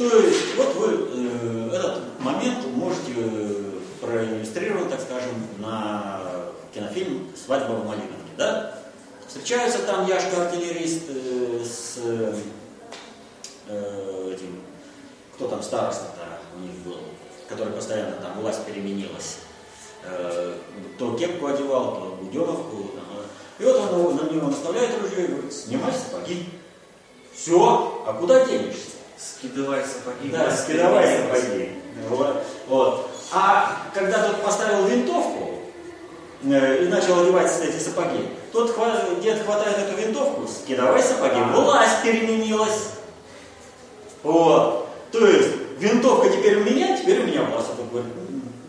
То есть, вот вы э, этот момент можете э, проиллюстрировать, так скажем, на кинофильм «Свадьба в Малиновке». Да? Встречается там Яшка-артиллерист э, с э, этим, кто там староста-то у них был, который постоянно там власть переменилась. Э, то кепку одевал, то буденовку. И вот он на него наставляет ружье и говорит, снимай сапоги. Все, а куда денешься? Скидывай сапоги. Да, скидывай сапоги. Вот, вот. А когда тот поставил винтовку э, и начал одевать эти сапоги, тот дед хватает эту винтовку, скидывай сапоги, власть переменилась. Вот. То есть, винтовка теперь у меня, теперь у меня власть. Тот говорит,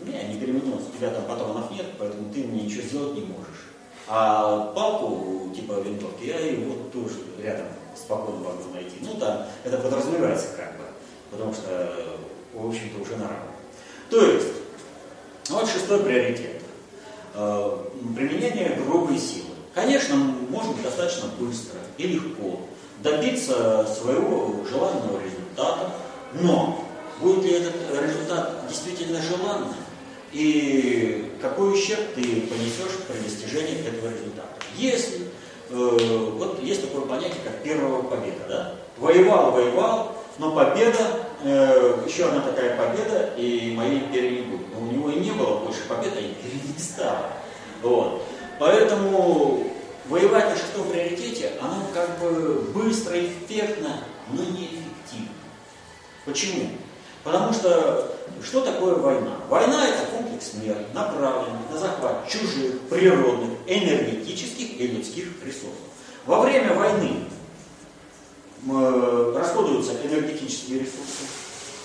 не, не переменилась, у тебя там патронов нет, поэтому ты мне ничего сделать не можешь. А палку, типа винтовки, я и вот тоже рядом спокойно могу найти. Ну да, это подразумевается как бы, потому что, в общем-то, уже на. То есть, вот шестой приоритет. Э, применение грубой силы. Конечно, можно достаточно быстро и легко добиться своего желанного результата, но будет ли этот результат действительно желанным? И какой ущерб ты понесешь при достижении этого результата? Если, э, вот есть такое понятие, как первая победа, да? Воевал, воевал, но победа, э, еще одна такая победа, и моей империи не будет. Но у него и не было больше победы, а империи не стало. Вот. Поэтому воевать на шестом приоритете, оно как бы быстро, эффектно, но не эффективно. Почему? Потому что что такое война? Война это комплекс мер, направленный на захват чужих, природных, энергетических и людских ресурсов. Во время войны Э, расходуются энергетические ресурсы,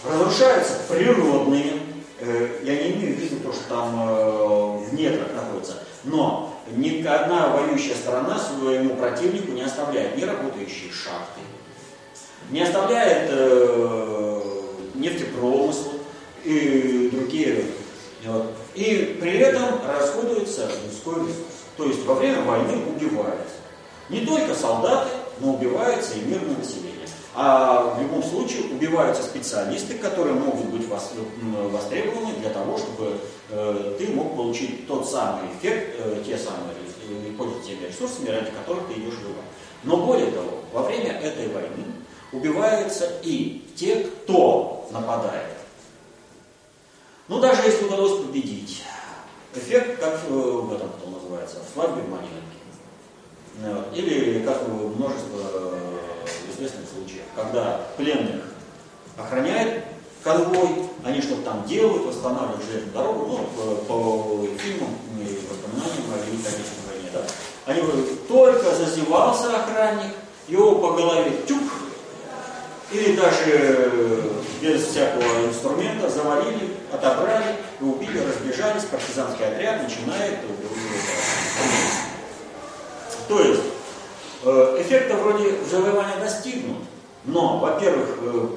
разрушаются природные, э, я не имею в виду то, что там э, в недрах находится, но ни одна воюющая сторона своему противнику не оставляет ни работающие шахты, не оставляет нефтепромысл и другие. Вот. И при этом расходуется людской ресурс. То есть во время войны убиваются не только солдаты, но убивается и мирное население. А в любом случае убиваются специалисты, которые могут быть востребованы для того, чтобы э, ты мог получить тот самый эффект, э, те самые э, пользоваться теми ресурсами, ради которых ты идешь воевать. Но более того, во время этой войны убиваются и те, кто нападает. Ну, даже если удалось победить, эффект, как в этом, кто называется, в свадьбе в Малиновке, или как множество э, известных случаев, когда пленных охраняет конвой, они что-то там делают, восстанавливают железную дорогу, ну, по, по фильмам и воспоминаниям о Великой войне, да. Они говорят, только зазевался охранник, его по голове тюк, или даже без всякого инструмента завалили, отобрали и убили, разбежались, партизанский отряд начинает то есть э, эффекта вроде завоевания достигнут, но, во-первых, э,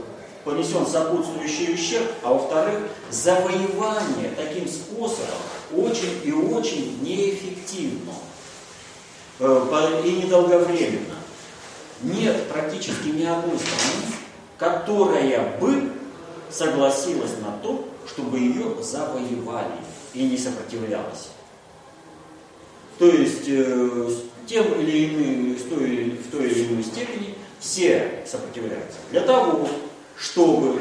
понесен сопутствующий ущерб, а во-вторых, завоевание таким способом очень и очень неэффективно э, и недолговременно. Нет практически ни одной страны, которая бы согласилась на то, чтобы ее завоевали и не сопротивлялась. То есть тем или иным, в той, в той или иной степени все сопротивляются. Для того, чтобы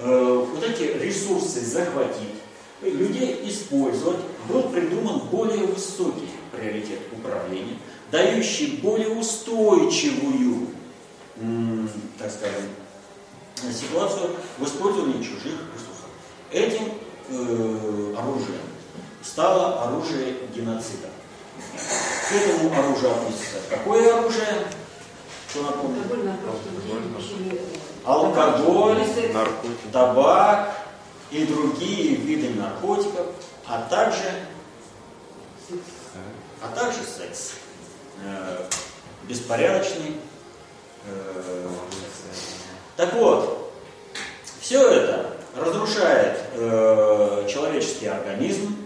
э, вот эти ресурсы захватить, людей использовать, был придуман более высокий приоритет управления, дающий более устойчивую, так скажем, ситуацию в использовании чужих ресурсов. Этим э, оружием стало оружие геноцида. К этому оружию относится какое оружие? Что напомню? Алкоголь, наркотики. табак и другие виды наркотиков, а также, а также секс. Э, беспорядочный. Э, так вот, все это разрушает э, человеческий организм,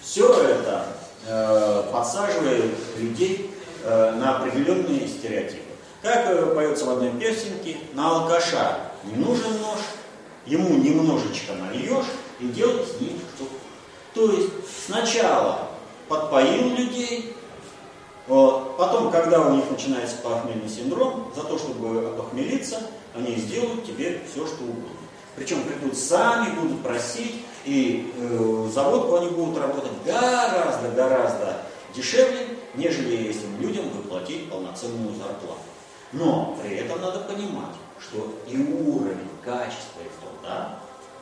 все это э, подсаживает людей э, на определенные стереотипы. Как э, поется в одной песенке, на алкаша не нужен нож, ему немножечко нальешь и делай с ним что То есть сначала подпоил людей, потом, когда у них начинается похмельный синдром, за то, чтобы опохмелиться, они сделают тебе все, что угодно. Причем придут сами, будут просить, и э, заводку они будут работать гораздо-гораздо дешевле, нежели этим людям выплатить полноценную зарплату. Но при этом надо понимать, что и уровень качества их труда,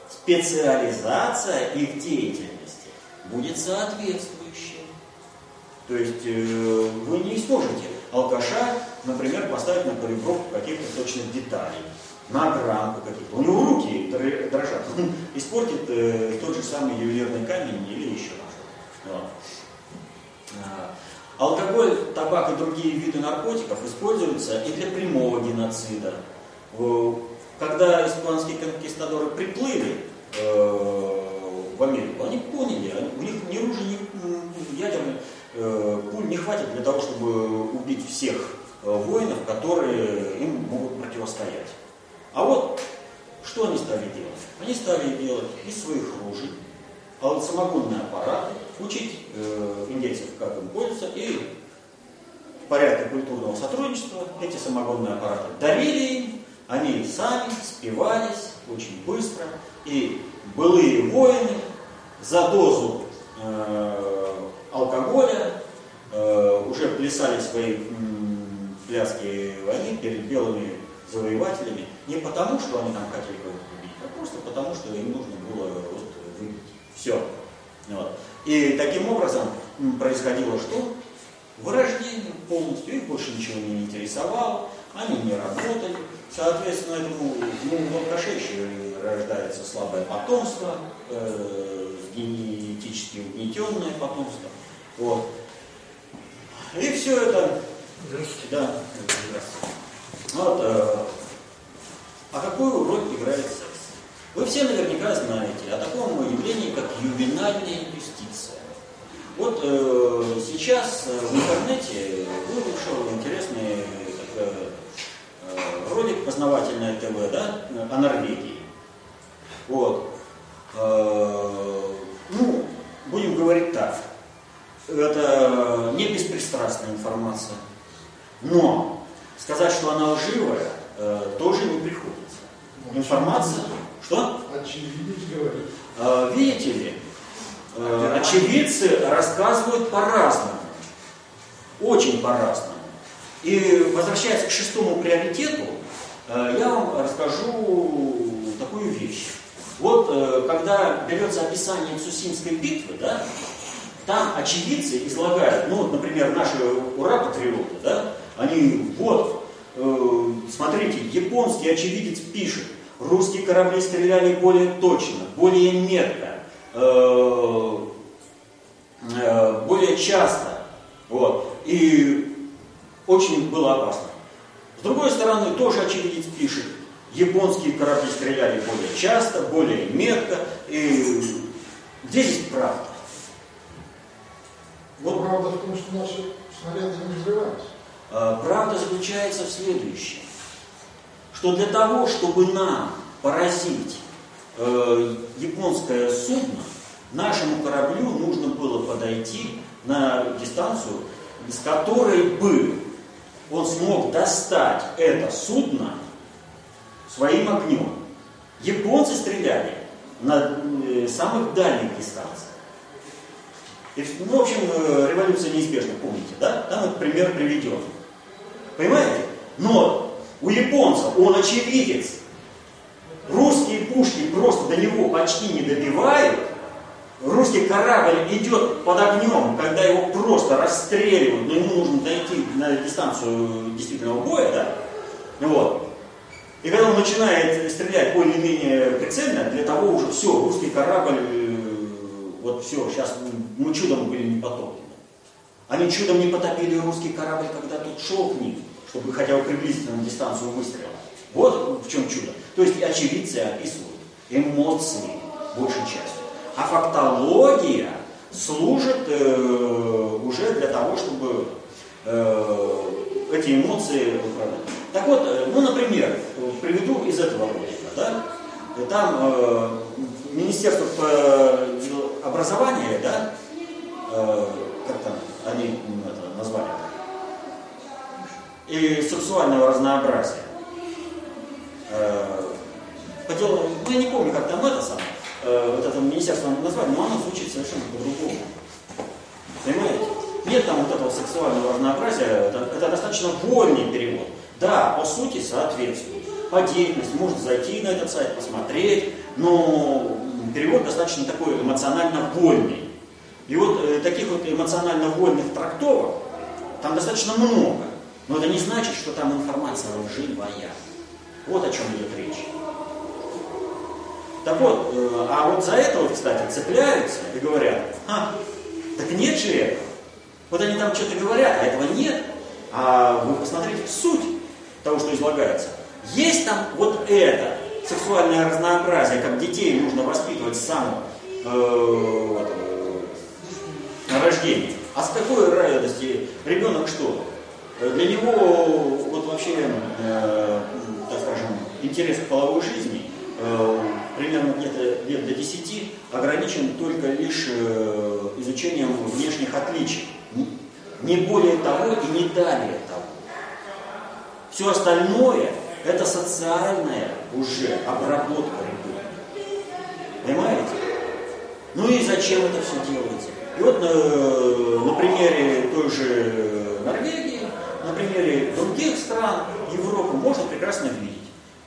специализация их деятельности будет соответствующей. То есть э, вы не сможете алкаша, например, поставить на калибровку каких-то точных деталей, на граммку каких-то. У него руки дрожат. Он испортит э, тот же самый ювелирный камень или еще что-то. Вот. А, Алкоголь, табак и другие виды наркотиков используются и для прямого геноцида. Когда испанские конкистадоры приплыли э, в Америку, они поняли, у них ни ружей, ни ядерных э, пуль не хватит для того, чтобы убить всех э, воинов, которые им могут противостоять. А вот что они стали делать? Они стали делать из своих ружей самогонные аппараты, учить э, индейцев, как им пользоваться, и в порядке культурного сотрудничества эти самогонные аппараты дарили им, они сами спивались очень быстро, и былые воины за дозу э, алкоголя э, уже плясали свои м, пляски войны перед белыми завоевателями не потому, что они там хотели кого-то убить, а просто потому, что им нужно было вот, выпить. Все. Вот. И таким образом происходило что? Вырождение полностью, их больше ничего не интересовало, они не работали. Соответственно, этому ну, в алкашей рождается слабое потомство, э, генетически угнетенное потомство. Вот. И все это... Здравствуйте. Да, здравствуйте. Вот, э, а какую роль играет секс? Вы все наверняка знаете о таком явлении, как ювенальная юстиция. Вот э, сейчас э, в интернете вышел интересный такой, э, ролик познавательное ТВ, да, о Норвегии. Вот. Э, ну, будем говорить так. Это не беспристрастная информация. Но сказать, что она лживая, э, тоже не приходится. Информация что? Очевидец говорит. А, видите ли, а, очевидцы рассказывают по-разному. Очень по-разному. И возвращаясь к шестому приоритету, я вам расскажу такую вещь. Вот когда берется описание Цусимской битвы, да, там очевидцы излагают, ну вот, например, наши ура-патриоты, да, они, вот, э, смотрите, японский очевидец пишет, Русские корабли стреляли более точно, более метко, э, э, более часто. Вот. И очень было опасно. С другой стороны, тоже очевидец пишет, японские корабли стреляли более часто, более метко. И где здесь правда? Вот правда в том, что наши снаряды не взрывались. Э, правда заключается в следующем что для того, чтобы нам поразить э, японское судно, нашему кораблю нужно было подойти на дистанцию, с которой бы он смог достать это судно своим огнем. Японцы стреляли на э, самых дальних дистанциях. И, ну, в общем, э, революция неизбежна, помните, да? Там этот пример приведен. Понимаете? Но у японца он очевидец. Русские пушки просто до него почти не добивают. Русский корабль идет под огнем, когда его просто расстреливают, но ему нужно дойти на дистанцию действительного боя, да? Вот. И когда он начинает стрелять более-менее прицельно, для того уже все, русский корабль, э, вот все, сейчас мы чудом были не потоплены. Они чудом не потопили русский корабль, когда тот шел к ним, чтобы хотя бы приблизиться на дистанцию выстрела. Вот в чем чудо. То есть очевидцы описывают эмоции большей частью. А фактология служит э, уже для того, чтобы э, эти эмоции управлять. Так вот, э, ну, например, приведу из этого ролика, да, там э, Министерство образования, да, э, как там они это назвали, и сексуального разнообразия. Э, по делу, ну, я не помню, как там это самое, э, вот это министерство назвали, но оно звучит совершенно по-другому. Понимаете? Нет там вот этого сексуального разнообразия, это, это достаточно вольный перевод. Да, по сути соответствует. По деятельности можно зайти на этот сайт, посмотреть, но перевод достаточно такой эмоционально вольный. И вот э, таких вот эмоционально вольных трактовок там достаточно много. Но это не значит, что там информация лживая. Вот о чем идет речь. Так вот, э, а вот за это, кстати, цепляются и говорят, а, так нет же этого. Вот они там что-то говорят, а этого нет. А вы посмотрите суть того, что излагается. Есть там вот это, сексуальное разнообразие, как детей нужно воспитывать с самого э, э, рождения. А с какой радости ребенок что? Для него вот вообще, э, так скажем, интерес к половой жизни э, примерно где-то лет до 10 ограничен только лишь э, изучением внешних отличий. Не более того и не далее того. Все остальное это социальная уже обработка ребенка. Понимаете? Ну и зачем это все делается? И вот на, на примере той же Норвегии, на примере других стран Европы можно прекрасно видеть,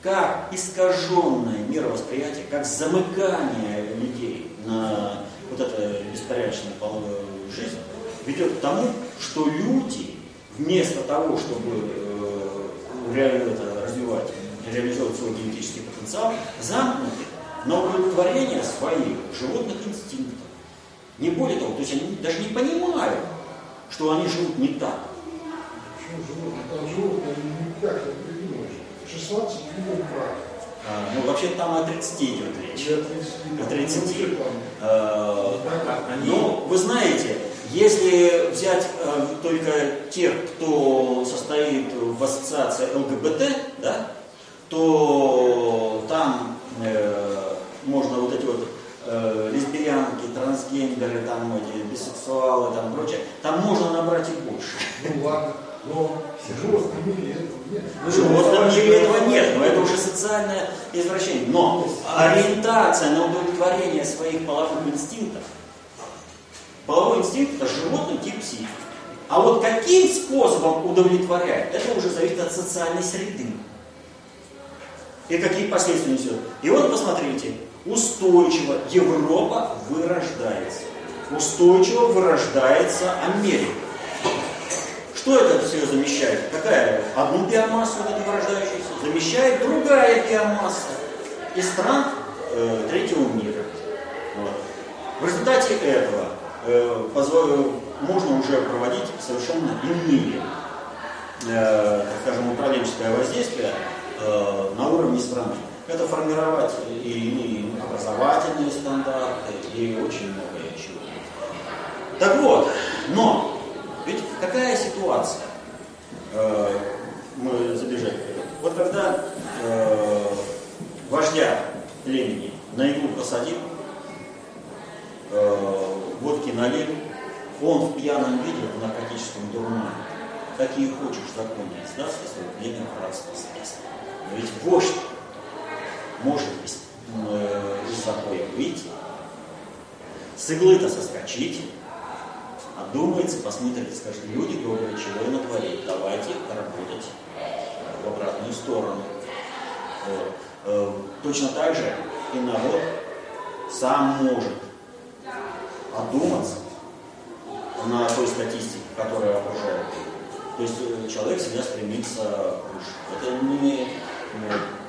как искаженное мировосприятие, как замыкание людей на вот это беспорядочное половую жизнь ведет к тому, что люди вместо того, чтобы э, реально это развивать, реализовывать свой генетический потенциал, замкнуты на удовлетворение своих животных инстинктов. Не более того, то есть они даже не понимают, что они живут не так. Почему животные? Там животные никак не придумаешь. 16 видов брак. А, ну, вообще там о 30 идет речь. Или от 30. О 30. Ну, там. А, Они- Ну, вы знаете, если взять э, только тех, кто состоит в ассоциации ЛГБТ, да, то там э, можно вот эти вот э, лесбиянки, трансгендеры, там эти бисексуалы, там прочее, там можно набрать и больше. Ну ладно, но в животном мире этого нет. В животном мире этого нет, но это уже социальное извращение. Но ориентация на удовлетворение своих половых инстинктов, половой инстинкт это животный тип психики. А вот каким способом удовлетворяет, это уже зависит от социальной среды. И какие последствия несет. И вот посмотрите, устойчиво Европа вырождается. Устойчиво вырождается Америка. Что это все замещает? Какая? Одну биомассу, вот эту вырождающуюся, замещает другая биомасса из стран э, третьего мира. Вот. В результате этого э, можно уже проводить совершенно иные, э, так скажем, управленческое воздействие э, на уровне страны. Это формировать и образовательные стандарты и очень многое чего. Так вот, но ведь какая ситуация? Мы забежали. Вот когда вождя племени на иглу посадил, водки налил, он в пьяном виде, в наркотическом дурмане, какие хочешь законы издаст, и свое племя в рабство сдаст. Но ведь вождь может из, э, из запоя выйти, с иглы-то соскочить, одумается, посмотрит и скажет, люди добрые, чего я натворил, давайте работать в обратную сторону. Вот. Э, точно так же и народ сам может одуматься на той статистике, которая окружает. То есть э, человек всегда стремится выше. Это не...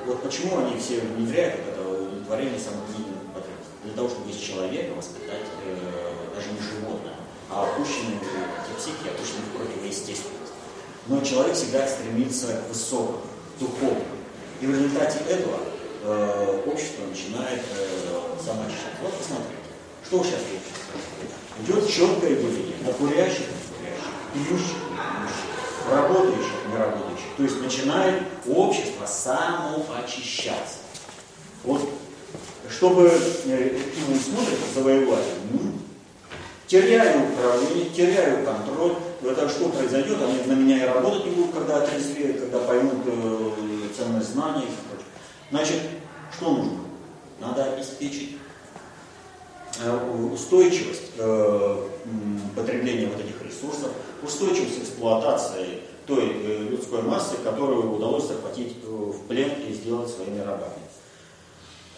Вот почему они все внедряют вот это удовлетворение самодеятельных потребностей? Для того, чтобы из человека воспитать э, даже не животное, а опущенные эти психи, опущенные в противоестественность. Но человек всегда стремится к высокому, духовному. И в результате этого э, общество начинает э, самоочищать. Вот посмотрите, что сейчас в Идет четкое деление на курящих, курящих, пьющих, пьющих, работающих, неработающих. То есть начинает общество самоочищаться. Вот, чтобы э, ну, смотрят завоеватель, ну, теряю управление, теряю контроль, это что произойдет, они на меня и работать не будут, когда отрезвеют, когда поймут э, ценность знаний и прочее. Значит, что нужно? Надо обеспечить устойчивость э, потребления вот этих ресурсов, устойчивость эксплуатации той э, людской массы, которую удалось захватить э, в плен и сделать своими рабами.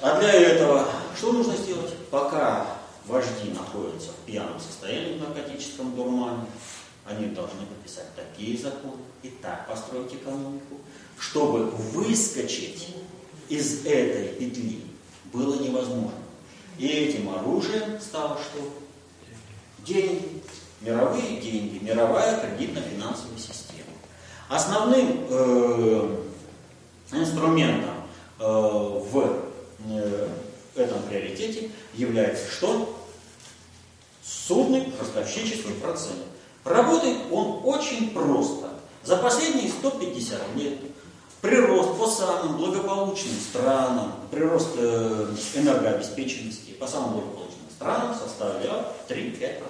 А для этого что нужно сделать? Пока вожди находятся в пьяном состоянии в наркотическом дурмане, они должны подписать такие законы и так построить экономику, чтобы выскочить из этой петли было невозможно. И этим оружием стало что? Деньги, мировые деньги, мировая кредитно-финансовая система. Основным э, инструментом э, в э, этом приоритете является что? Судный ростовщический процент. Работает он очень просто. За последние 150 лет прирост по самым благополучным странам, прирост э, энергообеспеченности по самым благополучным странам составлял 3-5%.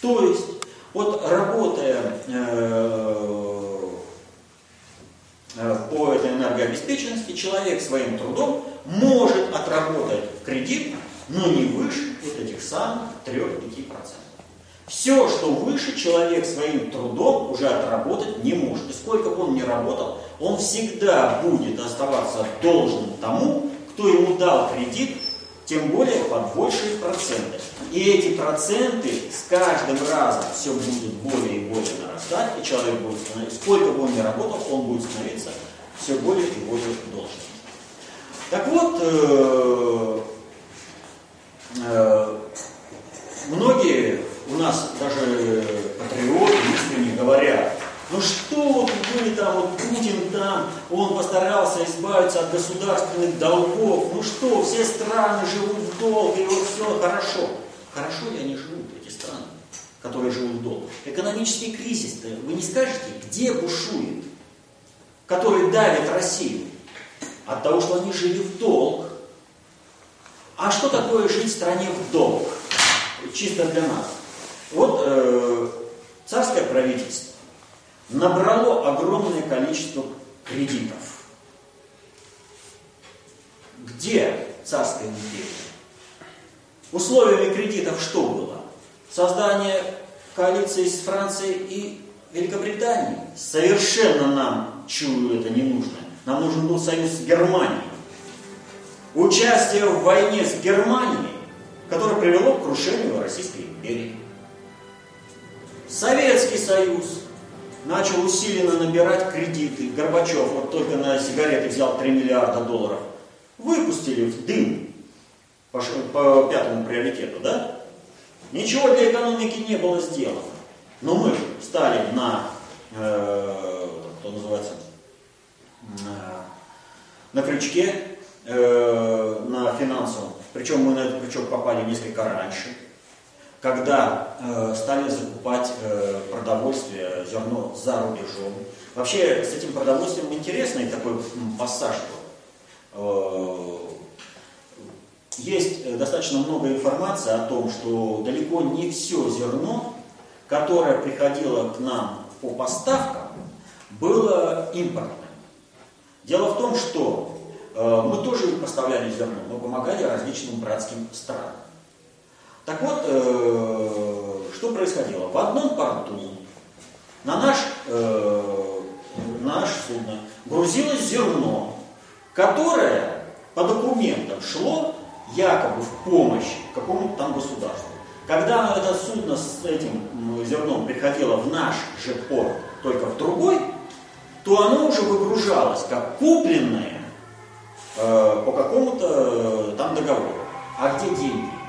То есть, вот работая э, по этой энергообеспеченности, человек своим трудом может отработать кредит, но не выше вот этих самых 3-5%. Все, что выше, человек своим трудом уже отработать не может. И сколько бы он ни работал, он всегда будет оставаться должным тому, кто ему дал кредит, тем более под большие проценты. И эти проценты с каждым разом все будут более и более нарастать, и человек будет становиться, сколько бы он ни работал, он будет становиться все более и более должным. Так вот, э, э, многие у нас даже патриоты искренне говорят, ну что вот вы там, вот Путин там, он постарался избавиться от государственных долгов, ну что, все страны живут в долг, и вот все хорошо. Хорошо ли они живут, эти страны, которые живут в долг? Экономический кризис, вы не скажете, где бушует, который давит Россию? От того, что они жили в долг. А что такое жить в стране в долг? Чисто для нас. Вот э, царское правительство набрало огромное количество кредитов. Где царская империя? Условиями кредитов что было? Создание коалиции с Францией и Великобританией. Совершенно нам, чую, это не нужно. Нам нужен был союз с Германией. Участие в войне с Германией, которое привело к крушению Российской империи. Советский Союз начал усиленно набирать кредиты. Горбачев вот только на сигареты взял 3 миллиарда долларов. Выпустили в дым по, по пятому приоритету, да? Ничего для экономики не было сделано. Но мы стали на, э, что называется, на, на крючке, э, на финансовом. Причем мы на этот крючок попали несколько раньше когда э, стали закупать э, продовольствие, зерно за рубежом. Вообще с этим продовольствием интересный такой пассаж был. Э, есть э, достаточно много информации о том, что далеко не все зерно, которое приходило к нам по поставкам, было импортным. Дело в том, что э, мы тоже поставляли зерно, мы помогали различным братским странам. Так вот, э, что происходило? В одном порту на наш, э, наш судно грузилось зерно, которое по документам шло якобы в помощь какому-то там государству. Когда это судно с этим зерном приходило в наш же порт, только в другой, то оно уже выгружалось как купленное э, по какому-то э, там договору. А где деньги?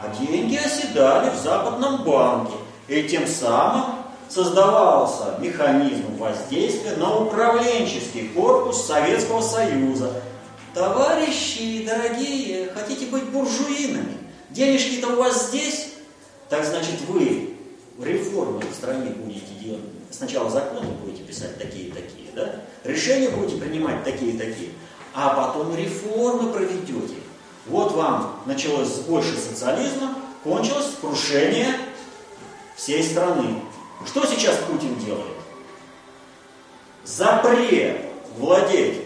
А деньги оседали в Западном банке. И тем самым создавался механизм воздействия на управленческий корпус Советского Союза. Товарищи дорогие, хотите быть буржуинами? Денежки-то у вас здесь? Так значит вы реформы в стране будете делать. Сначала законы будете писать такие-такие, да? Решения будете принимать такие-такие. А потом реформы проведете. Вот вам началось больше социализма, кончилось крушение всей страны. Что сейчас Путин делает? Запрет владеть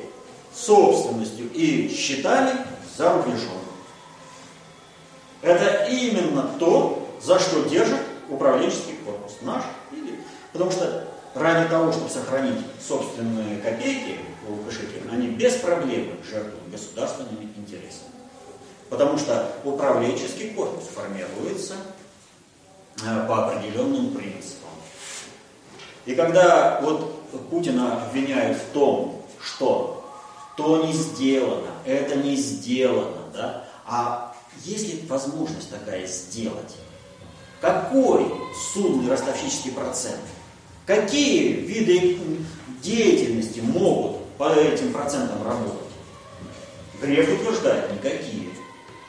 собственностью и счетами за рубежом. Это именно то, за что держит управленческий корпус наш. Потому что ради того, чтобы сохранить собственные копейки в кошельке, они без проблем жертвуют государственными интересами. Потому что управленческий корпус формируется э, по определенным принципам. И когда вот Путина обвиняют в том, что то не сделано, это не сделано, да, а есть ли возможность такая сделать? Какой суммный ростовщический процент? Какие виды деятельности могут по этим процентам работать? Греф утверждает, никакие.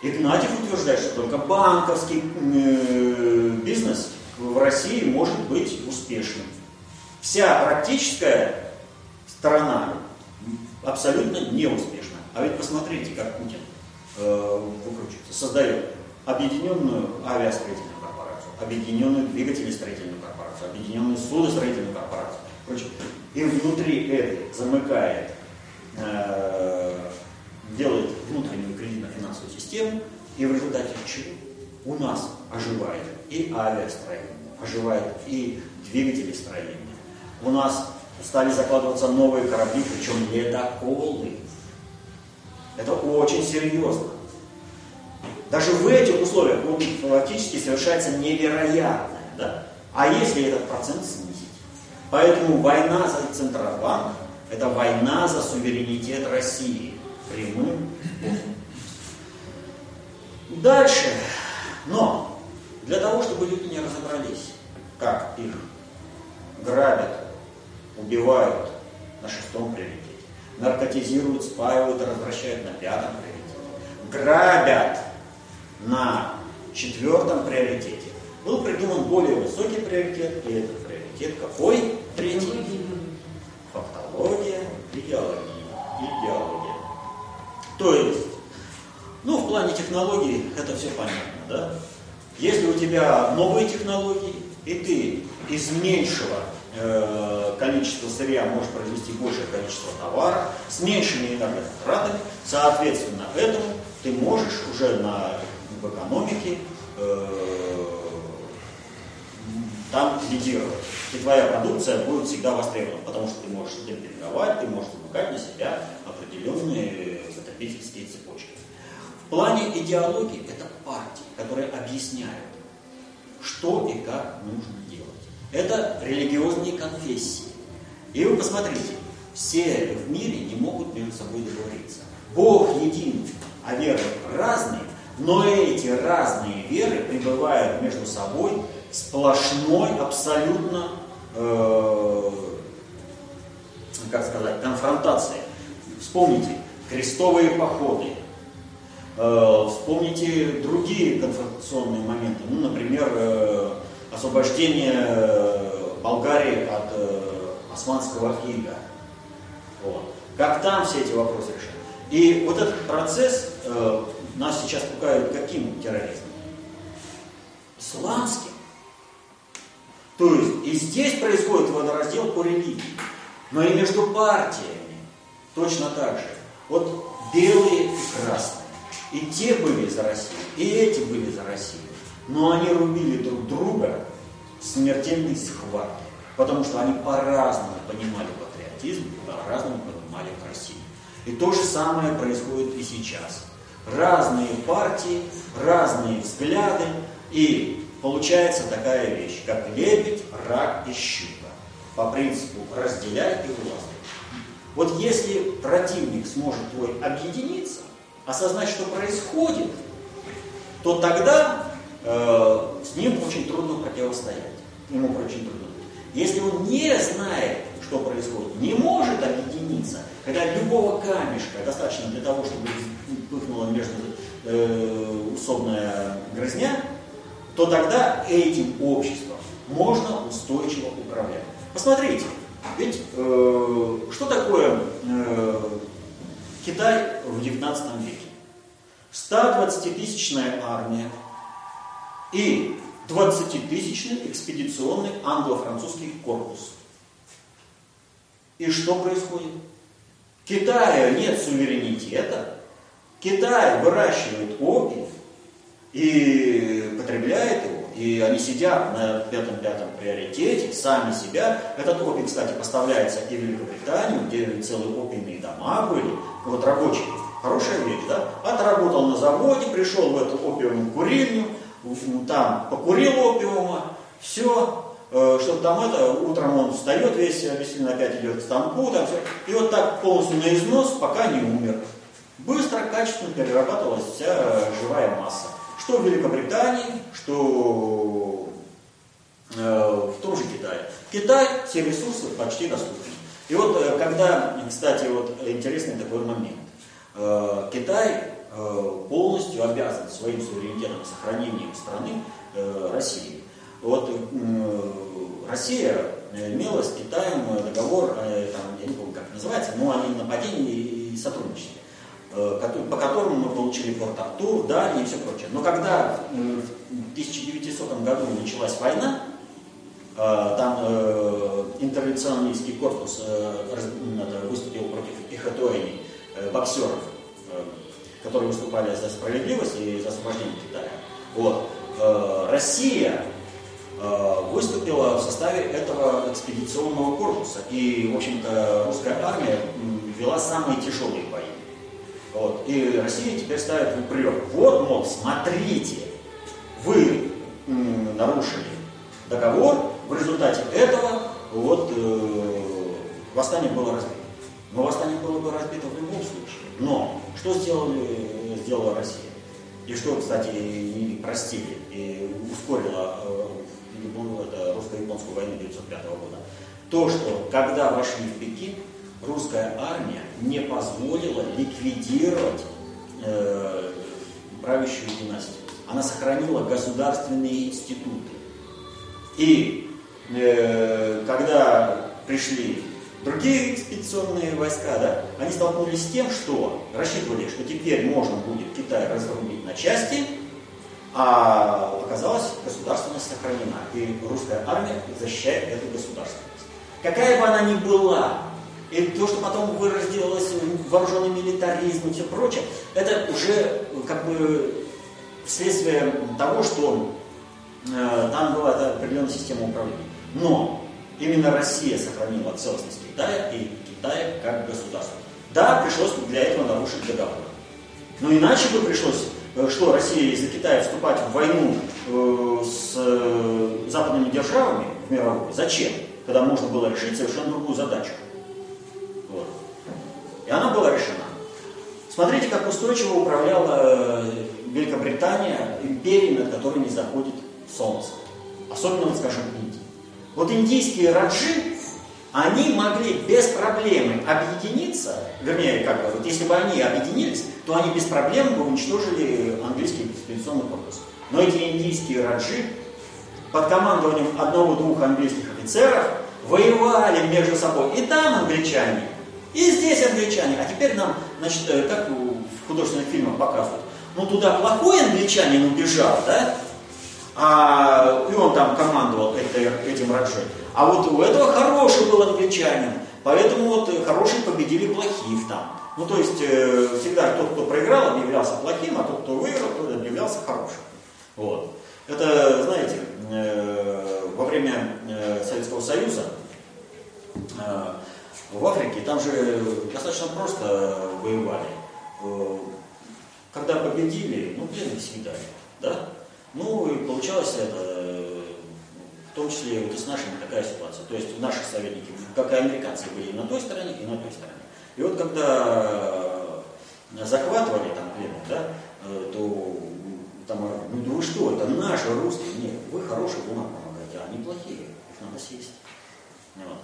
Игнатьев утверждает, что только банковский э, бизнес в России может быть успешным. Вся практическая сторона абсолютно неуспешна. А ведь посмотрите, как Путин э, выкручивается, создает объединенную авиастроительную корпорацию, объединенную двигателестроительную корпорацию, объединенную судостроительную корпорацию. Короче, и внутри этой замыкает э, делает внутреннюю кредитно-финансовую систему, и в результате чего у нас оживает и авиастроение, оживает и двигатели строения. У нас стали закладываться новые корабли, причем ледоколы. Это очень серьезно. Даже в этих условиях ну, фактически совершается невероятное. Да? А если этот процент снизить? Поэтому война за Центробанк – это война за суверенитет России прямым способом. Дальше. Но для того, чтобы люди не разобрались, как их грабят, убивают на шестом приоритете, наркотизируют, спаивают развращают на пятом приоритете, грабят на четвертом приоритете, был придуман более высокий приоритет, и этот приоритет какой? Третий. То есть, ну, в плане технологий это все понятно, да? Если у тебя новые технологии, и ты из меньшего э, количества сырья можешь произвести большее количество товара с меньшими энергозатратами, соответственно, этому ты можешь уже на, в экономике э, там лидировать. И твоя продукция будет всегда востребована, потому что ты можешь демпинговать, ты можешь замыкать на себя определенные потребительские цепочки. В плане идеологии это партии, которые объясняют, что и как нужно делать. Это религиозные конфессии. И вы посмотрите, все в мире не могут между собой договориться. Бог един, а веры разные, но эти разные веры пребывают между собой сплошной, абсолютно, э, как сказать, конфронтацией. Вспомните, крестовые походы. Э, вспомните другие конфронтационные моменты. Ну, например, э, освобождение э, Болгарии от османского ига. Вот. Как там все эти вопросы решать? И вот этот процесс нас сейчас пугают каким терроризмом? Исламским. То есть и здесь происходит водораздел по религии, но и между партиями точно так же. Вот белые и красные. И те были за Россию, и эти были за Россию. Но они рубили друг друга смертельной схватки, потому что они по-разному понимали патриотизм, по-разному понимали Россию. И то же самое происходит и сейчас. Разные партии, разные взгляды, и получается такая вещь, как лебедь, рак и щука. По принципу разделяй и властвуй. Вот если противник сможет твой объединиться, осознать, что происходит, то тогда э, с ним очень трудно противостоять. Ему очень трудно. Если он не знает, что происходит, не может объединиться, когда любого камешка достаточно для того, чтобы вспыхнула между э, усобная грызня, то тогда этим обществом можно устойчиво управлять. Посмотрите, ведь э, что такое э, Китай в 19 веке? 120-тысячная армия и 20-тысячный экспедиционный англо-французский корпус. И что происходит? Китая нет суверенитета, Китай выращивает опий и потребляет его, и они сидят на пятом-пятом приоритете, сами себя. Этот опий, кстати, поставляется и в Великобританию, где целые опийные дома были, вот рабочие. Хорошая вещь, да? Отработал на заводе, пришел в эту опиумную курильню, там покурил опиума, все, э, чтобы там это, утром он встает весь, объяснительно опять идет к станку, там все, и вот так полностью на износ, пока не умер. Быстро, качественно перерабатывалась вся живая масса. Что в Великобритании, что э, в том же Китае. Китай все ресурсы почти доступны. И вот э, когда, кстати, вот интересный такой момент. Э, Китай полностью обязан своим суверенитетом сохранением страны России. Вот Россия имела с Китаем договор, там, я не помню, как называется, но о ненападении и сотрудничестве. Э, по которому мы получили Порт-Артур, Дали и все прочее. Но когда в 1900 году началась война, э, там э, интервенционистский корпус выступил против Ихатуэни, боксеров, которые выступали за справедливость и за освобождение Китая. Вот. Россия выступила в составе этого экспедиционного корпуса. И, в общем-то, русская армия вела самые тяжелые бои. Вот. И Россия теперь ставит в упрек. Вот, мол, смотрите, вы м, нарушили договор, в результате этого вот э, восстание было разбито. Но восстание было бы разбито в любом случае. Но что сделали, сделала Россия? И что, кстати, не простили и ускорило э, русско-японскую войну 1905 года? То, что когда вошли в Пекин, русская армия не позволила ликвидировать э, правящую династию. Она сохранила государственные институты. И э, когда пришли другие экспедиционные войска, да, они столкнулись с тем, что рассчитывали, что теперь можно будет Китай разрубить на части, а оказалось, государственность сохранена. И русская армия защищает эту государственность. Какая бы она ни была, и то, что потом выродилось вооруженный милитаризм и все прочее, это уже как бы следствие того, что э, там была эта определенная система управления. Но именно Россия сохранила целостность Китая и Китая как государство. Да, пришлось для этого нарушить договор. Но иначе бы пришлось, э, что Россия из-за Китая вступать в войну э, с э, западными державами в мировой. Зачем? Когда можно было решить совершенно другую задачу. И она была решена. Смотрите, как устойчиво управляла э, Великобритания империей, над которой не заходит солнце. Особенно, вот, скажем, Индия. Вот индийские раджи, они могли без проблемы объединиться, вернее, как бы, вот если бы они объединились, то они без проблем бы уничтожили английский экспедиционный корпус. Но эти индийские раджи под командованием одного-двух английских офицеров воевали между собой. И там англичане, и здесь англичане. А теперь нам, значит, э, как в художественных фильмах показывают, ну туда плохой англичанин убежал, да, а, и он там командовал этим Раджой. А вот у этого хороший был англичанин, поэтому вот э, хорошие победили плохих там. Ну то есть э, всегда тот, кто проиграл, объявлялся плохим, а тот, кто выиграл, тот объявлялся хорошим. Вот. Это, знаете, во время э, Советского Союза э, в Африке, там же достаточно просто воевали. Э, когда победили, ну, пленных съедали, да? Ну, и получалось это, э, в том числе вот и с нашими такая ситуация. То есть наши советники, как и американцы, были и на той стороне, и на той стороне. И вот когда захватывали там пленных, да, э, то там, ну да вы что, это наши русские. Нет, вы хорошие дома помогаете, а они плохие, их надо съесть. Вот.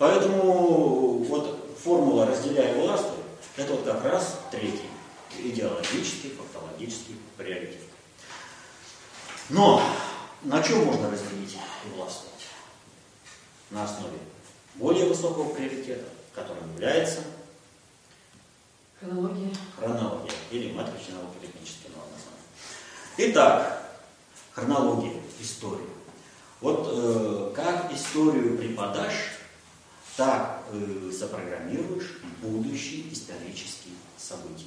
Поэтому вот формула «разделяй власть» это вот как раз третий идеологический, фактологический приоритет. Но на чем можно разделить и властвовать? На основе более высокого приоритета, которым является хронология, хронология или матричный научно-технический нормы. Итак, хронология, история. Вот э, как историю преподашь, так э, запрограммируешь будущие исторические события.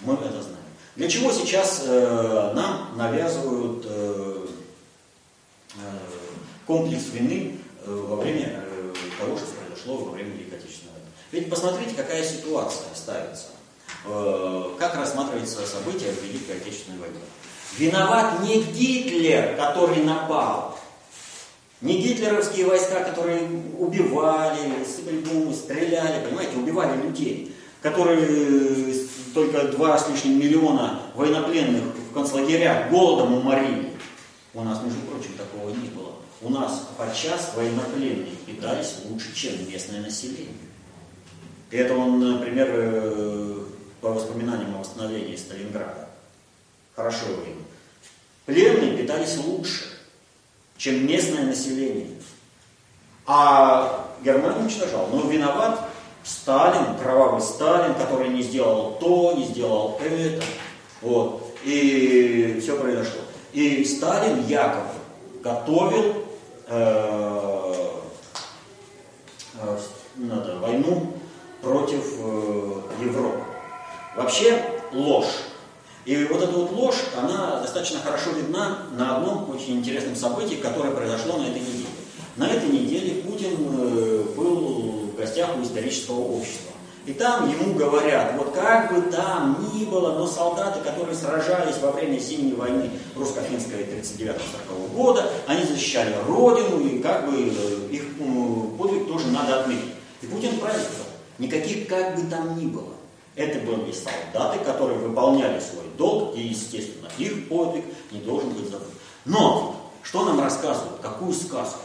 Мы это знаем. Для чего сейчас э, нам навязывают э, комплекс вины во время того, что произошло во время Великой Отечественной войны? Ведь посмотрите, какая ситуация ставится. Как рассматривается событие Великой Отечественной войны. Виноват не Гитлер, который напал, не гитлеровские войска, которые убивали, бомбы, стреляли, понимаете, убивали людей, которые только два с лишним миллиона военнопленных в концлагерях голодом уморили. У нас, между прочим, такого не было. У нас подчас военнопленные питались лучше, чем местное население. И это он, например, э, по воспоминаниям о восстановлении Сталинграда. Хорошо время. Пленные питались лучше, чем местное население. А Германия уничтожала. Но виноват Сталин, кровавый Сталин, который не сделал то, не сделал это. Вот. И все произошло. И Сталин якобы готовил э, э, надо, войну против э, Европы. Вообще ложь. И вот эта вот ложь, она достаточно хорошо видна на одном очень интересном событии, которое произошло на этой неделе. На этой неделе Путин э, был в гостях у исторического общества. И там ему говорят, вот как бы там ни было, но солдаты, которые сражались во время Зимней войны русско-финской 39-40 года, они защищали Родину, и как бы э, их подвиг тоже надо отметить. И Путин правильно сказал, никаких как бы там ни было. Это были солдаты, которые выполняли свой долг, и, естественно, их подвиг не должен быть забыт. Но, что нам рассказывают? Какую сказку?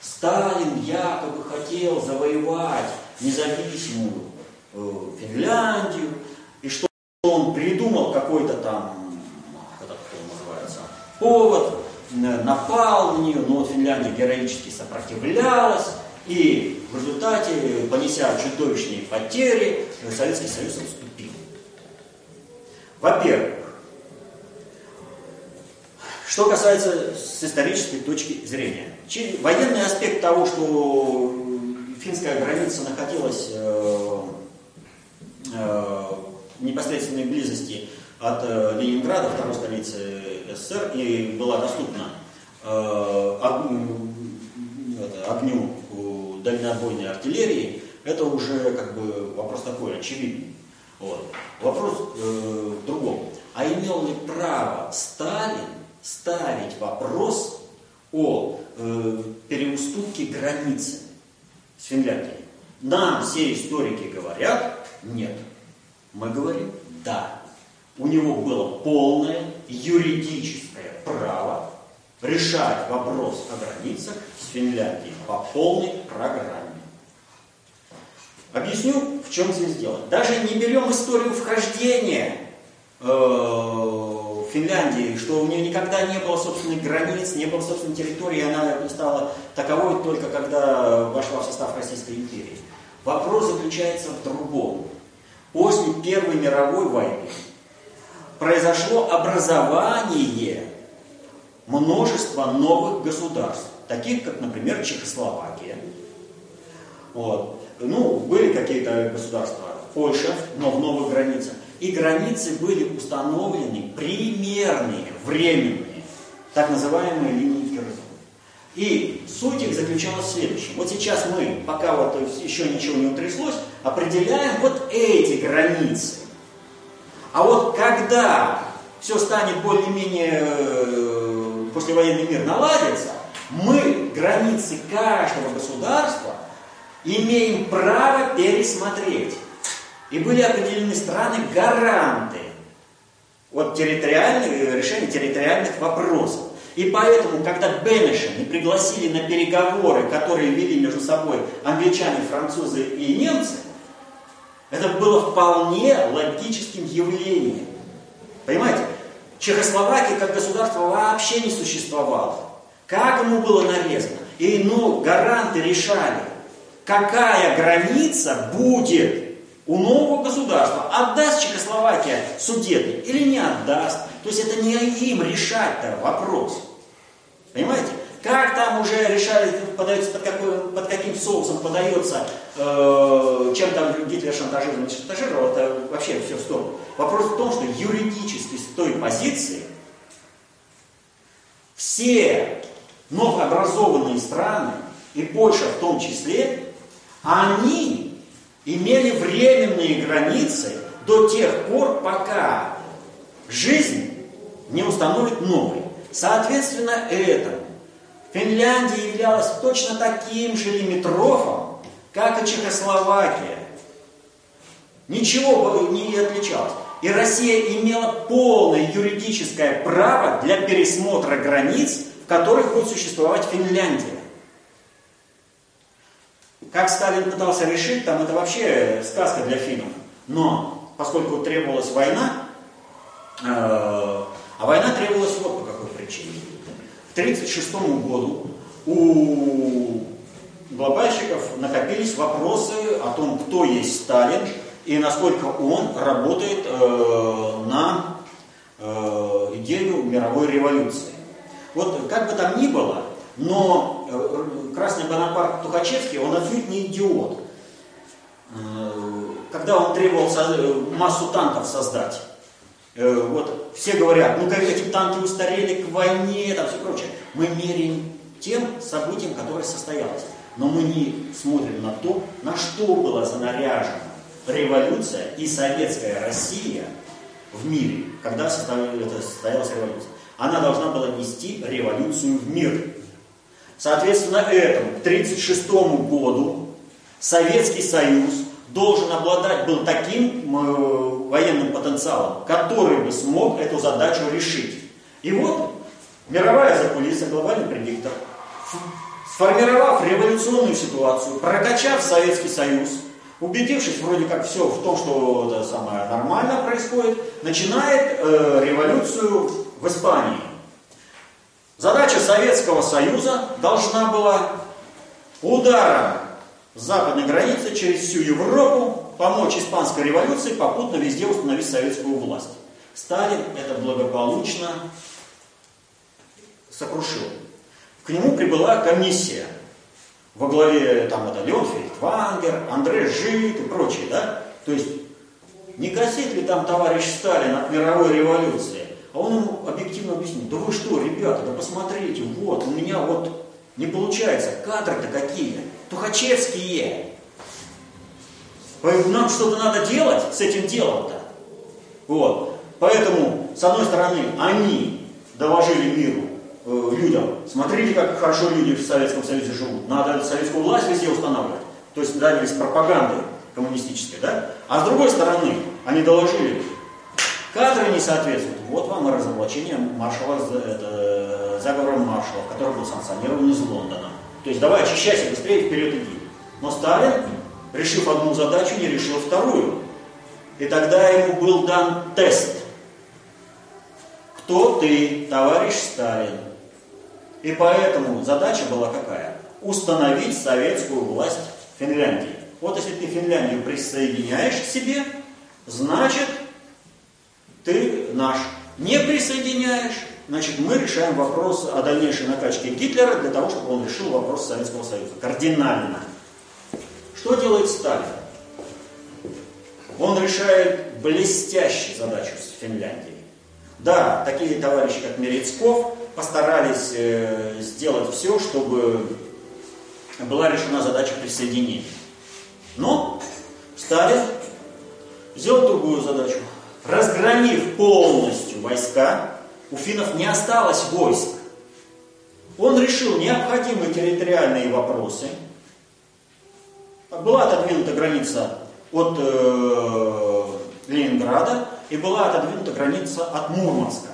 Сталин якобы хотел завоевать независимую э, Финляндию, и что он придумал какой-то там, это кто называется, повод, напал на нее, но Финляндия героически сопротивлялась, и в результате, понеся чудовищные потери, Советский Союз отступил. Во-первых, что касается с исторической точки зрения. Военный аспект того, что финская граница находилась э, э, в непосредственной близости от э, Ленинграда, второй столицы СССР, и была доступна огню дальнобойной артиллерии, это уже как бы вопрос такой очевидный. Вот. Вопрос э, в другом. А имел ли право Сталин ставить вопрос о э, переуступке границы с Финляндией? Нам все историки говорят, нет. Мы говорим, да. У него было полное юридическое право решать вопрос о границах с Финляндией по полной программе. Объясню, в чем здесь дело. Даже не берем историю вхождения э, Финляндии, что у нее никогда не было собственных границ, не было собственной территории, она стала таковой только когда вошла в состав Российской империи. Вопрос заключается в другом. После Первой мировой войны произошло образование множества новых государств, таких как, например, Чехословакия. Вот. Ну, были какие-то государства, Польша, но в новых границах. И границы были установлены примерные, временные, так называемые линии Кирзона. И суть их заключалась в следующем. Вот сейчас мы, пока вот еще ничего не утряслось, определяем вот эти границы. А вот когда все станет более-менее, э, послевоенный мир наладится, мы границы каждого государства имеем право пересмотреть. И были определены страны-гаранты от территориальных, решения территориальных вопросов. И поэтому, когда Бенеша не пригласили на переговоры, которые вели между собой англичане, французы и немцы, это было вполне логическим явлением. Понимаете? Чехословакия как государство вообще не существовало. Как ему было нарезано? И ну, гаранты решали, какая граница будет у нового государства. Отдаст Чехословакия Судеты или не отдаст. То есть это не им решать-то вопрос. Понимаете? Как там уже решали, подается под, какой, под каким соусом подается, э, чем там Гитлер шантажировал, не шантажировал, это вообще все в сторону. Вопрос в том, что юридически с той позиции все новообразованные страны, и Польша в том числе, они имели временные границы до тех пор, пока жизнь не установит новый. Соответственно, этому Финляндия являлась точно таким же лимитрофом, как и Чехословакия. Ничего не отличалось. И Россия имела полное юридическое право для пересмотра границ, в которых будет существовать Финляндия. Как Сталин пытался решить, там это вообще сказка для финнов. Но поскольку требовалась война, э, а война требовалась вот по какой причине. К 1936 году у глобальщиков накопились вопросы о том, кто есть Сталин и насколько он работает э, на э, идею мировой революции. Вот как бы там ни было, но э, Красный Бонапарт Тухачевский, он отнюдь не идиот. Э, когда он требовал массу танков создать, э, вот все говорят, ну как эти танки устарели к войне, там все прочее. Мы меряем тем событием, которое состоялось. Но мы не смотрим на то, на что была занаряжена революция и советская Россия в мире, когда состоялась революция. Она должна была нести революцию в мир. Соответственно, этому, к 1936 году, Советский Союз должен обладать был таким э, военным потенциалом, который бы смог эту задачу решить. И вот мировая закулиса, глобальный предиктор, сформировав революционную ситуацию, прокачав Советский Союз, убедившись вроде как все в том, что это самое нормально происходит, начинает э, революцию в Испании. Задача Советского Союза должна была ударом с западной границы через всю Европу помочь испанской революции, попутно везде установить советскую власть. Сталин это благополучно сокрушил. К нему прибыла комиссия во главе там это Леон Фельдвангер, Андре Жит и прочие, да? То есть не косит ли там товарищ Сталин от мировой революции? А он ему объективно объяснил, да вы что, ребята, да посмотрите, вот, у меня вот не получается, кадры-то какие, тухачевские. Нам что-то надо делать с этим делом-то. Вот. Поэтому, с одной стороны, они доложили миру, э, людям, смотрите, как хорошо люди в Советском Союзе живут, надо советскую власть везде устанавливать. То есть занялись пропагандой коммунистической, да? А с другой стороны, они доложили, Кадры не соответствуют. Вот вам и разоблачение маршала, это, заговором маршала, который был санкционирован из Лондона. То есть давай очищайся быстрее, вперед иди. Но Сталин, решив одну задачу, не решил вторую. И тогда ему был дан тест. Кто ты, товарищ Сталин? И поэтому задача была какая? Установить советскую власть в Финляндии. Вот если ты Финляндию присоединяешь к себе, значит ты наш не присоединяешь, значит, мы решаем вопрос о дальнейшей накачке Гитлера для того, чтобы он решил вопрос Советского Союза. Кардинально. Что делает Сталин? Он решает блестящую задачу с Финляндией. Да, такие товарищи, как Мерецков, постарались э, сделать все, чтобы была решена задача присоединения. Но Сталин сделал другую задачу. Разгромив полностью войска, у финнов не осталось войск. Он решил необходимые территориальные вопросы. Была отодвинута граница от э, Ленинграда и была отодвинута граница от Мурманска.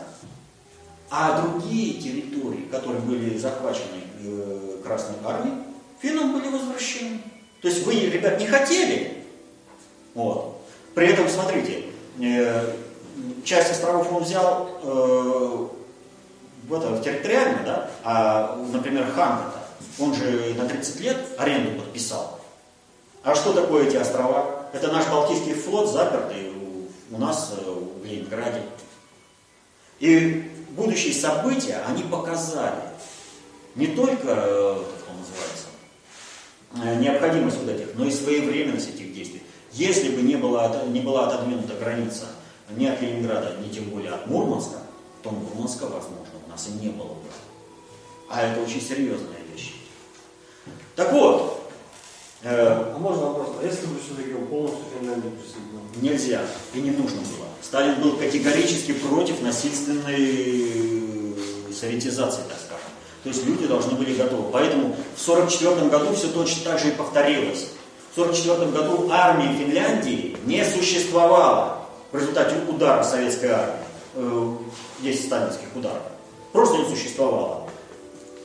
А другие территории, которые были захвачены э, Красной Армией, финнам были возвращены. То есть вы, ребят, не хотели. Вот. При этом, смотрите, э, часть островов он взял э, в, это, в территориально, да, а, например, Хангата, он же на 30 лет аренду подписал. А что такое эти острова? Это наш Балтийский флот, запертый у, у нас э, в Ленинграде. И будущие события, они показали не только, э, как он называется, э, необходимость вот этих, но и своевременность этих действий. Если бы не была, не была отодвинута граница ни от Ленинграда, ни тем более от Мурманска, то Мурманска, возможно, у нас и не было бы. А это очень серьезная вещь. Так вот. Э, а можно вопрос? А если бы все-таки полностью Финляндию присоединил? Нельзя. И не нужно было. Сталин был категорически против насильственной советизации, так скажем. То есть люди должны были готовы. Поэтому в 1944 году все точно так же и повторилось. В 1944 году армии Финляндии не существовало в результате удара советской армии, 10 э, сталинских ударов. Просто не существовало.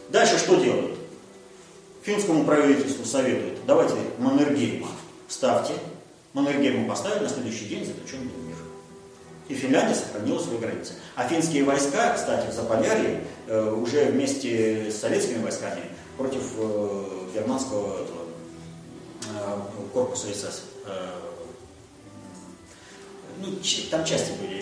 Дальше что делают? Финскому правительству советуют, давайте Маннергейма ставьте. Маннергейма поставили, на следующий день заключен был мир. И Финляндия сохранила свои границы. А финские войска, кстати, в Заполярье э, уже вместе с советскими войсками против э, германского э, корпуса СС э, ну, там части были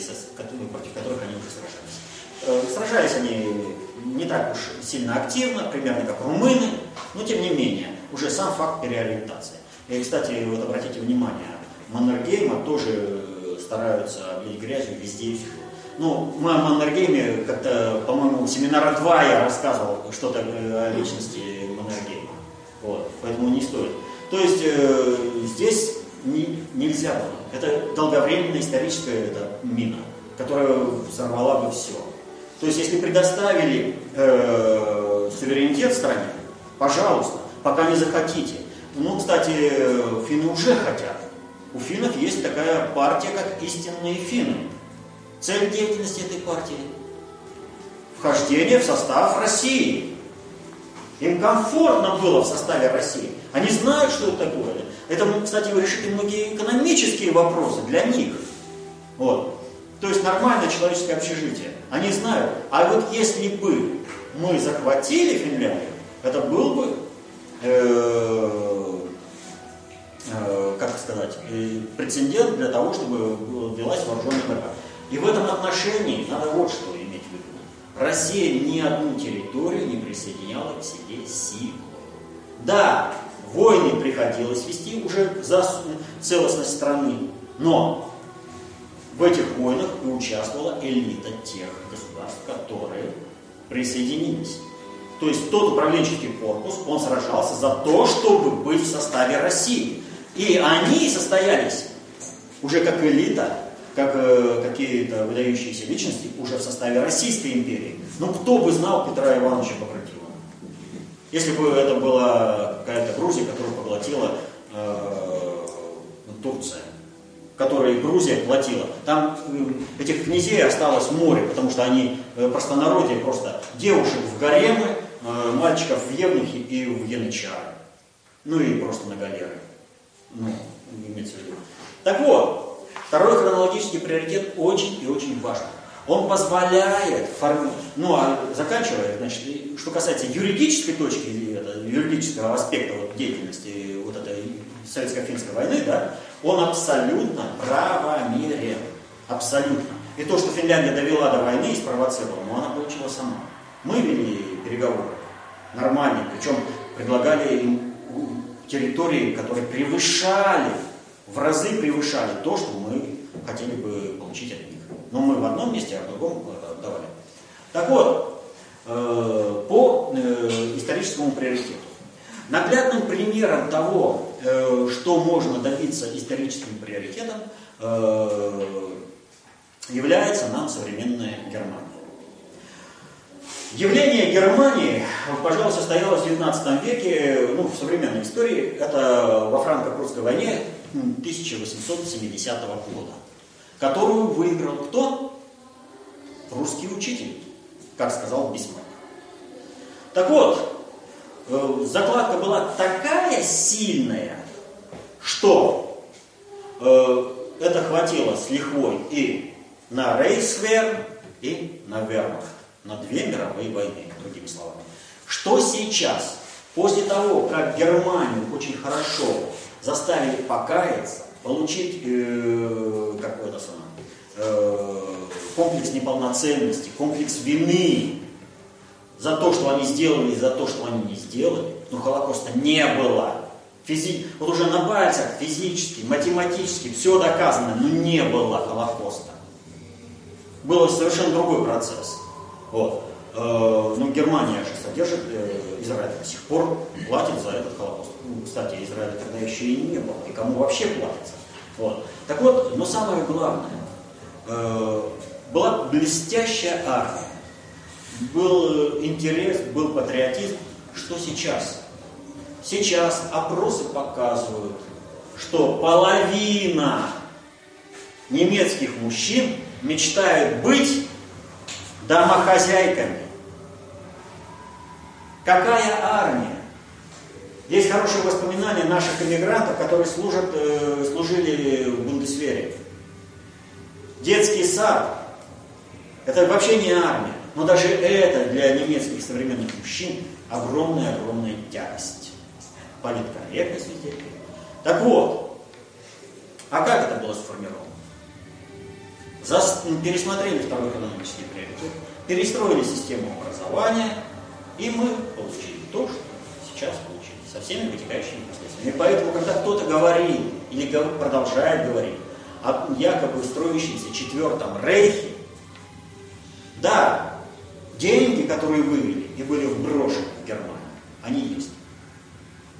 против которых они уже сражались. Э, сражались они не так уж сильно активно, примерно как румыны, но тем не менее, уже сам факт переориентации. И, кстати, вот обратите внимание, Маннергейма тоже стараются облить грязью везде и всюду. Ну, мы о Маннергейме как-то, по-моему, семинара 2 я рассказывал что-то о личности Маннергейма. Вот, поэтому не стоит. То есть э, здесь не, нельзя было. Это долговременная историческая это, мина, которая взорвала бы все. То есть, если предоставили э, суверенитет стране, пожалуйста, пока не захотите. Ну, кстати, финны уже хотят. У финнов есть такая партия, как истинные финны. Цель деятельности этой партии – вхождение в состав России. Им комфортно было в составе России. Они знают, что это такое. Это, кстати, решит и многие экономические вопросы для них. Вот. То есть нормальное человеческое общежитие. Они знают. А вот если бы мы захватили Финляндию, это был бы, э, э, как сказать, э, прецедент для того, чтобы велась вооруженная борьба. И в этом отношении надо вот что. Россия ни одну территорию не присоединяла к себе силой. Да, Войны приходилось вести уже за целостность страны. Но в этих войнах и участвовала элита тех государств, которые присоединились. То есть тот управленческий корпус, он сражался за то, чтобы быть в составе России. И они состоялись уже как элита, как э, какие-то выдающиеся личности, уже в составе Российской империи. Но кто бы знал Петра Ивановича Багратиона? Если бы это была какая-то Грузия, которую поглотила э, Турция, которой Грузия платила, там э, этих князей осталось море, потому что они э, простонародье просто девушек в гаремы, э, мальчиков в евнухи и в янычары. Ну и просто на галеры. Ну, имеется в виду. Так вот, второй хронологический приоритет очень и очень важен он позволяет формировать, ну а заканчивая, значит, что касается юридической точки, это, юридического аспекта вот, деятельности вот этой советско-финской войны, да, он абсолютно правомерен, абсолютно. И то, что Финляндия довела до войны и спровоцировала, но она получила сама. Мы вели переговоры нормальные, причем предлагали им территории, которые превышали, в разы превышали то, что мы хотели бы получить от них. Но мы в одном месте, а в другом давали. Так вот, э, по э, историческому приоритету. Наглядным примером того, э, что можно добиться историческим приоритетом, э, является нам современная Германия. Явление Германии, пожалуй, состоялось в XIX веке, ну, в современной истории, это во франко-прусской войне 1870 года, которую выиграл кто? Русский учитель, как сказал Бисмарк. Так вот, э, закладка была такая сильная, что э, это хватило с лихвой и на Рейхсвер, и на Вермахт на две мировые войны, другими словами. Что сейчас, после того, как Германию очень хорошо заставили покаяться, получить э, какой-то самый э, комплекс неполноценности, комплекс вины за то, что они сделали, за то, что они не сделали, но Холокоста не было. Физи... Вот уже на пальцах физически, математически все доказано, но не было Холокоста. Был совершенно другой процесс. Вот. Э, ну, Германия же содержит э, Израиль до сих пор, платит за этот Холокост. Ну, кстати, Израиля тогда еще и не было. И кому вообще платится? Вот. Так вот, но самое главное, э, была блестящая армия, был интерес, был патриотизм. Что сейчас? Сейчас опросы показывают, что половина немецких мужчин мечтают быть домохозяйками. Какая армия? Есть хорошие воспоминания наших эмигрантов, которые служат, э, служили в Бундесвере. Детский сад. Это вообще не армия. Но даже это для немецких современных мужчин огромная-огромная тягость. Политкорректность везде. Так вот, а как это было сформировано? пересмотрели второй экономический приоритет, перестроили систему образования, и мы получили то, что сейчас получили, со всеми вытекающими последствиями. И поэтому, когда кто-то говорит или продолжает говорить о якобы строящемся четвертом рейхе, да, деньги, которые вывели и были вброшены в Германию, они есть.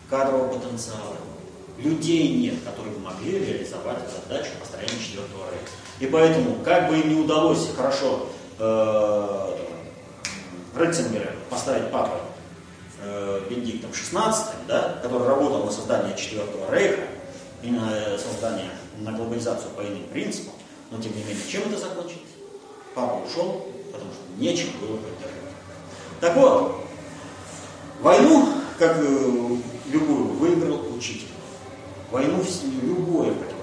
Кадрового потенциала, людей нет, которые могли реализовать задачу построения четвертого рейха. И поэтому, как бы им не удалось хорошо э, Ретцингера поставить папой э, Бенедиктом XVI, да, который работал на создание Четвертого Рейха и на создание, на глобализацию по иным принципам, но тем не менее, чем это закончилось? Папа ушел, потому что нечем было поддержать. Так вот, войну, как э, любую, выиграл учитель. Войну в любое противостояние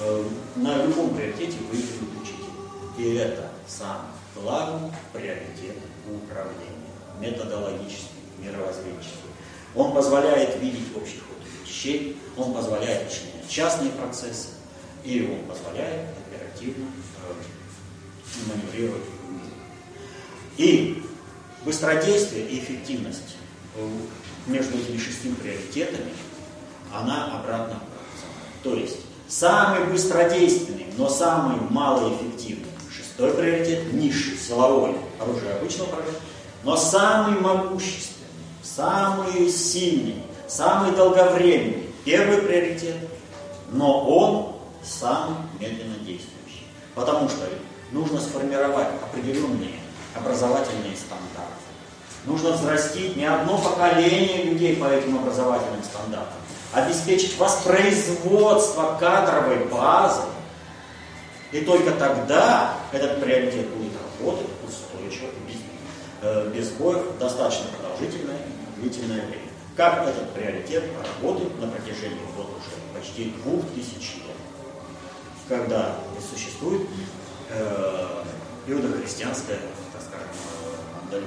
Э, на любом приоритете выигрывает учитель. И это самый главный приоритет управления, методологический, мировоззренческий. Он позволяет видеть общий ход вещей, он позволяет начинать частные процессы, и он позволяет оперативно э, маневрировать в мире. И быстродействие и эффективность э, между этими шестью приоритетами, она обратно. То есть Самый быстродейственный, но самый малоэффективный. Шестой приоритет – низший, силовой, оружие обычного управления. Но самый могущественный, самый сильный, самый долговременный. Первый приоритет, но он самый медленно действующий. Потому что нужно сформировать определенные образовательные стандарты. Нужно взрастить не одно поколение людей по этим образовательным стандартам, обеспечить воспроизводство кадровой базы, и только тогда этот приоритет будет работать устойчиво, без, э, без боев, достаточно продолжительное, длительное время. Как этот приоритет работает на протяжении вот уже почти двух тысяч лет, когда существует э, иудохристианская, так скажем, модель